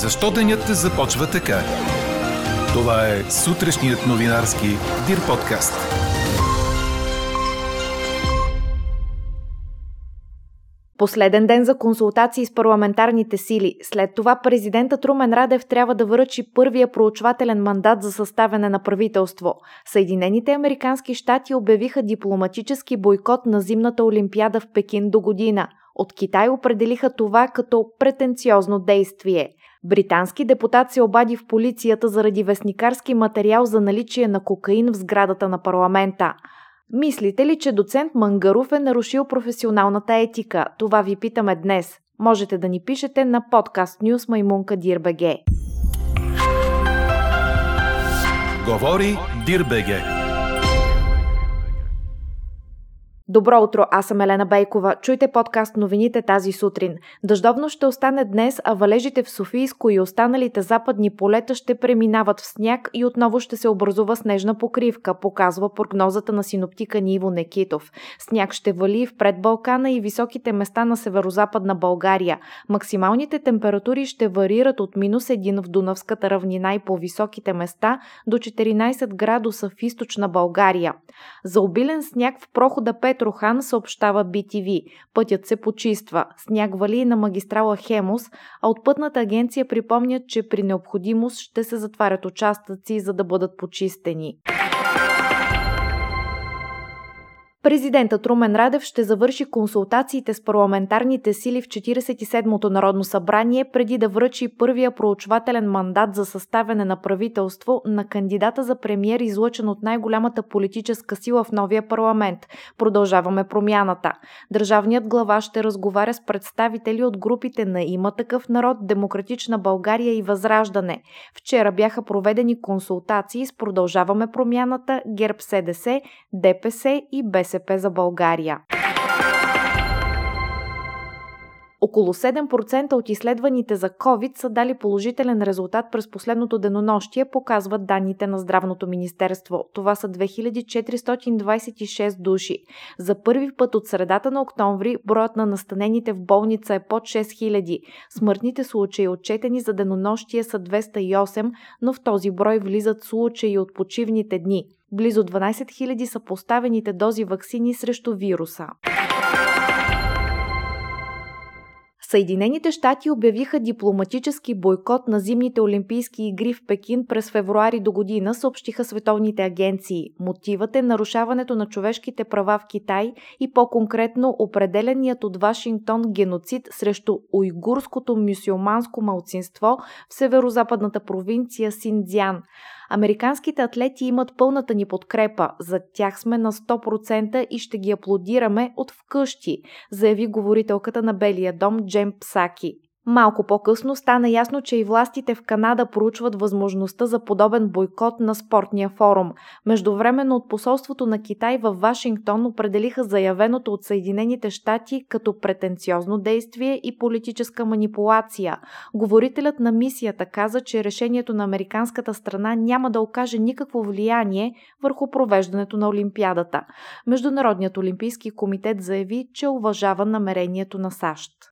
Защо денят започва така? Това е сутрешният новинарски Дир подкаст. Последен ден за консултации с парламентарните сили. След това президентът Румен Радев трябва да връчи първия проучвателен мандат за съставяне на правителство. Съединените американски щати обявиха дипломатически бойкот на зимната олимпиада в Пекин до година. От Китай определиха това като претенциозно действие. Британски депутат се обади в полицията заради вестникарски материал за наличие на кокаин в сградата на парламента. Мислите ли, че доцент Мангаров е нарушил професионалната етика? Това ви питаме днес. Можете да ни пишете на подкаст News Маймунка Дирбеге. Говори Дирбеге. Добро утро, аз съм Елена Бейкова. Чуйте подкаст новините тази сутрин. Дъждовно ще остане днес, а валежите в Софийско и останалите западни полета ще преминават в сняг и отново ще се образува снежна покривка, показва прогнозата на синоптика Ниво Некитов. Сняг ще вали в предбалкана и високите места на северо-западна България. Максималните температури ще варират от минус 1 в Дунавската равнина и по високите места до 14 градуса в източна България. За обилен сняг в прохода 5 Трохан съобщава BTV. Пътят се почиства. Сняг вали и на магистрала Хемус, а от пътната агенция припомнят, че при необходимост ще се затварят участъци, за да бъдат почистени. Президентът Румен Радев ще завърши консултациите с парламентарните сили в 47-то Народно събрание преди да връчи първия проучвателен мандат за съставяне на правителство на кандидата за премьер, излъчен от най-голямата политическа сила в новия парламент. Продължаваме промяната. Държавният глава ще разговаря с представители от групите на Има такъв народ, Демократична България и Възраждане. Вчера бяха проведени консултации с Продължаваме промяната, ГЕРБ СДС, ДПС и БСП. БСП за България. Около 7% от изследваните за COVID са дали положителен резултат през последното денонощие, показват данните на Здравното министерство. Това са 2426 души. За първи път от средата на октомври броят на настанените в болница е под 6000. Смъртните случаи, отчетени за денонощие, са 208, но в този брой влизат случаи от почивните дни. Близо 12 000 са поставените дози вакцини срещу вируса. Съединените щати обявиха дипломатически бойкот на зимните олимпийски игри в Пекин през февруари до година, съобщиха световните агенции. Мотивът е нарушаването на човешките права в Китай и по-конкретно определеният от Вашингтон геноцид срещу уйгурското мюсюлманско малцинство в северо-западната провинция Синдзян. Американските атлети имат пълната ни подкрепа. За тях сме на 100% и ще ги аплодираме от вкъщи, заяви говорителката на Белия дом Джем Псаки. Малко по-късно стана ясно, че и властите в Канада проучват възможността за подобен бойкот на спортния форум. Междувременно от посолството на Китай в Вашингтон определиха заявеното от Съединените щати като претенциозно действие и политическа манипулация. Говорителят на мисията каза, че решението на американската страна няма да окаже никакво влияние върху провеждането на Олимпиадата. Международният олимпийски комитет заяви, че уважава намерението на САЩ.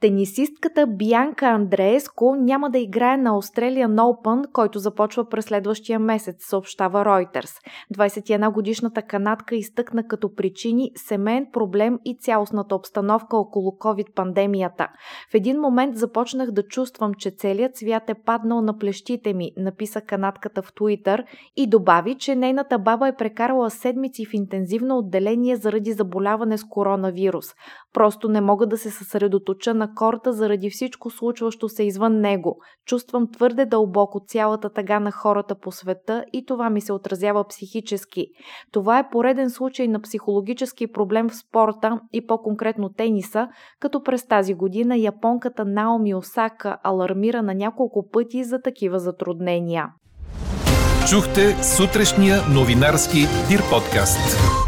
Тенисистката Бианка Андрееско няма да играе на Australian Open, който започва през следващия месец, съобщава Reuters. 21-годишната канадка изтъкна като причини семейен проблем и цялостната обстановка около COVID-пандемията. В един момент започнах да чувствам, че целият свят е паднал на плещите ми, написа канадката в Twitter и добави, че нейната баба е прекарала седмици в интензивно отделение заради заболяване с коронавирус. Просто не мога да се съсредоточа на корта заради всичко случващо се извън него. Чувствам твърде дълбоко цялата тъга на хората по света и това ми се отразява психически. Това е пореден случай на психологически проблем в спорта и по-конкретно тениса, като през тази година японката Наоми Осака алармира на няколко пъти за такива затруднения. Чухте сутрешния новинарски Дир подкаст.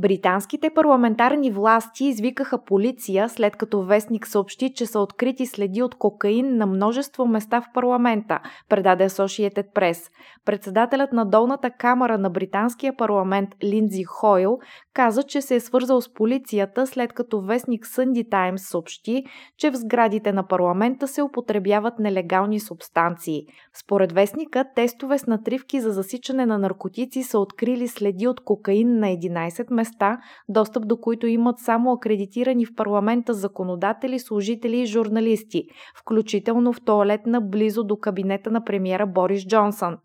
Британските парламентарни власти извикаха полиция, след като вестник съобщи, че са открити следи от кокаин на множество места в парламента, предаде Associated Press. Председателят на долната камера на британския парламент Линдзи Хойл каза, че се е свързал с полицията, след като вестник Sunday Times съобщи, че в сградите на парламента се употребяват нелегални субстанции. Според вестника, тестове с натривки за засичане на наркотици са открили следи от кокаин на 11 места места, достъп до които имат само акредитирани в парламента законодатели, служители и журналисти, включително в туалетна близо до кабинета на премиера Борис Джонсън.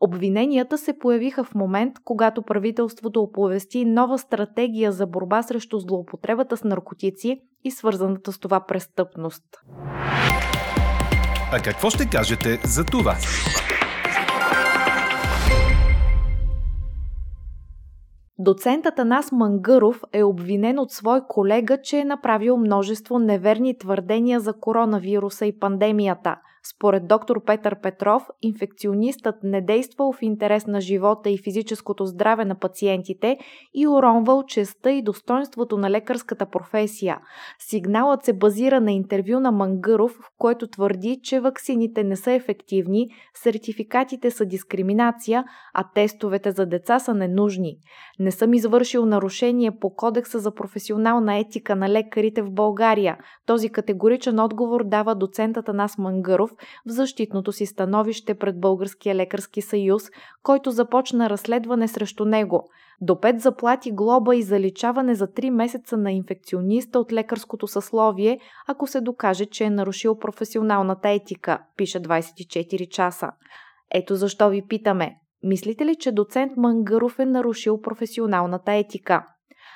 Обвиненията се появиха в момент, когато правителството оповести нова стратегия за борба срещу злоупотребата с наркотици и свързаната с това престъпност. А какво ще кажете за това? Доцентът Анас Мангъров е обвинен от свой колега, че е направил множество неверни твърдения за коронавируса и пандемията – според доктор Петър Петров, инфекционистът не действал в интерес на живота и физическото здраве на пациентите и уронвал честа и достоинството на лекарската професия. Сигналът се базира на интервю на Мангъров, в което твърди, че ваксините не са ефективни, сертификатите са дискриминация, а тестовете за деца са ненужни. Не съм извършил нарушение по Кодекса за професионална етика на лекарите в България. Този категоричен отговор дава доцентата Нас Мангаров, Петров в защитното си становище пред Българския лекарски съюз, който започна разследване срещу него. До 5 заплати глоба и заличаване за 3 месеца на инфекциониста от лекарското съсловие, ако се докаже, че е нарушил професионалната етика, пише 24 часа. Ето защо ви питаме. Мислите ли, че доцент Мангаров е нарушил професионалната етика?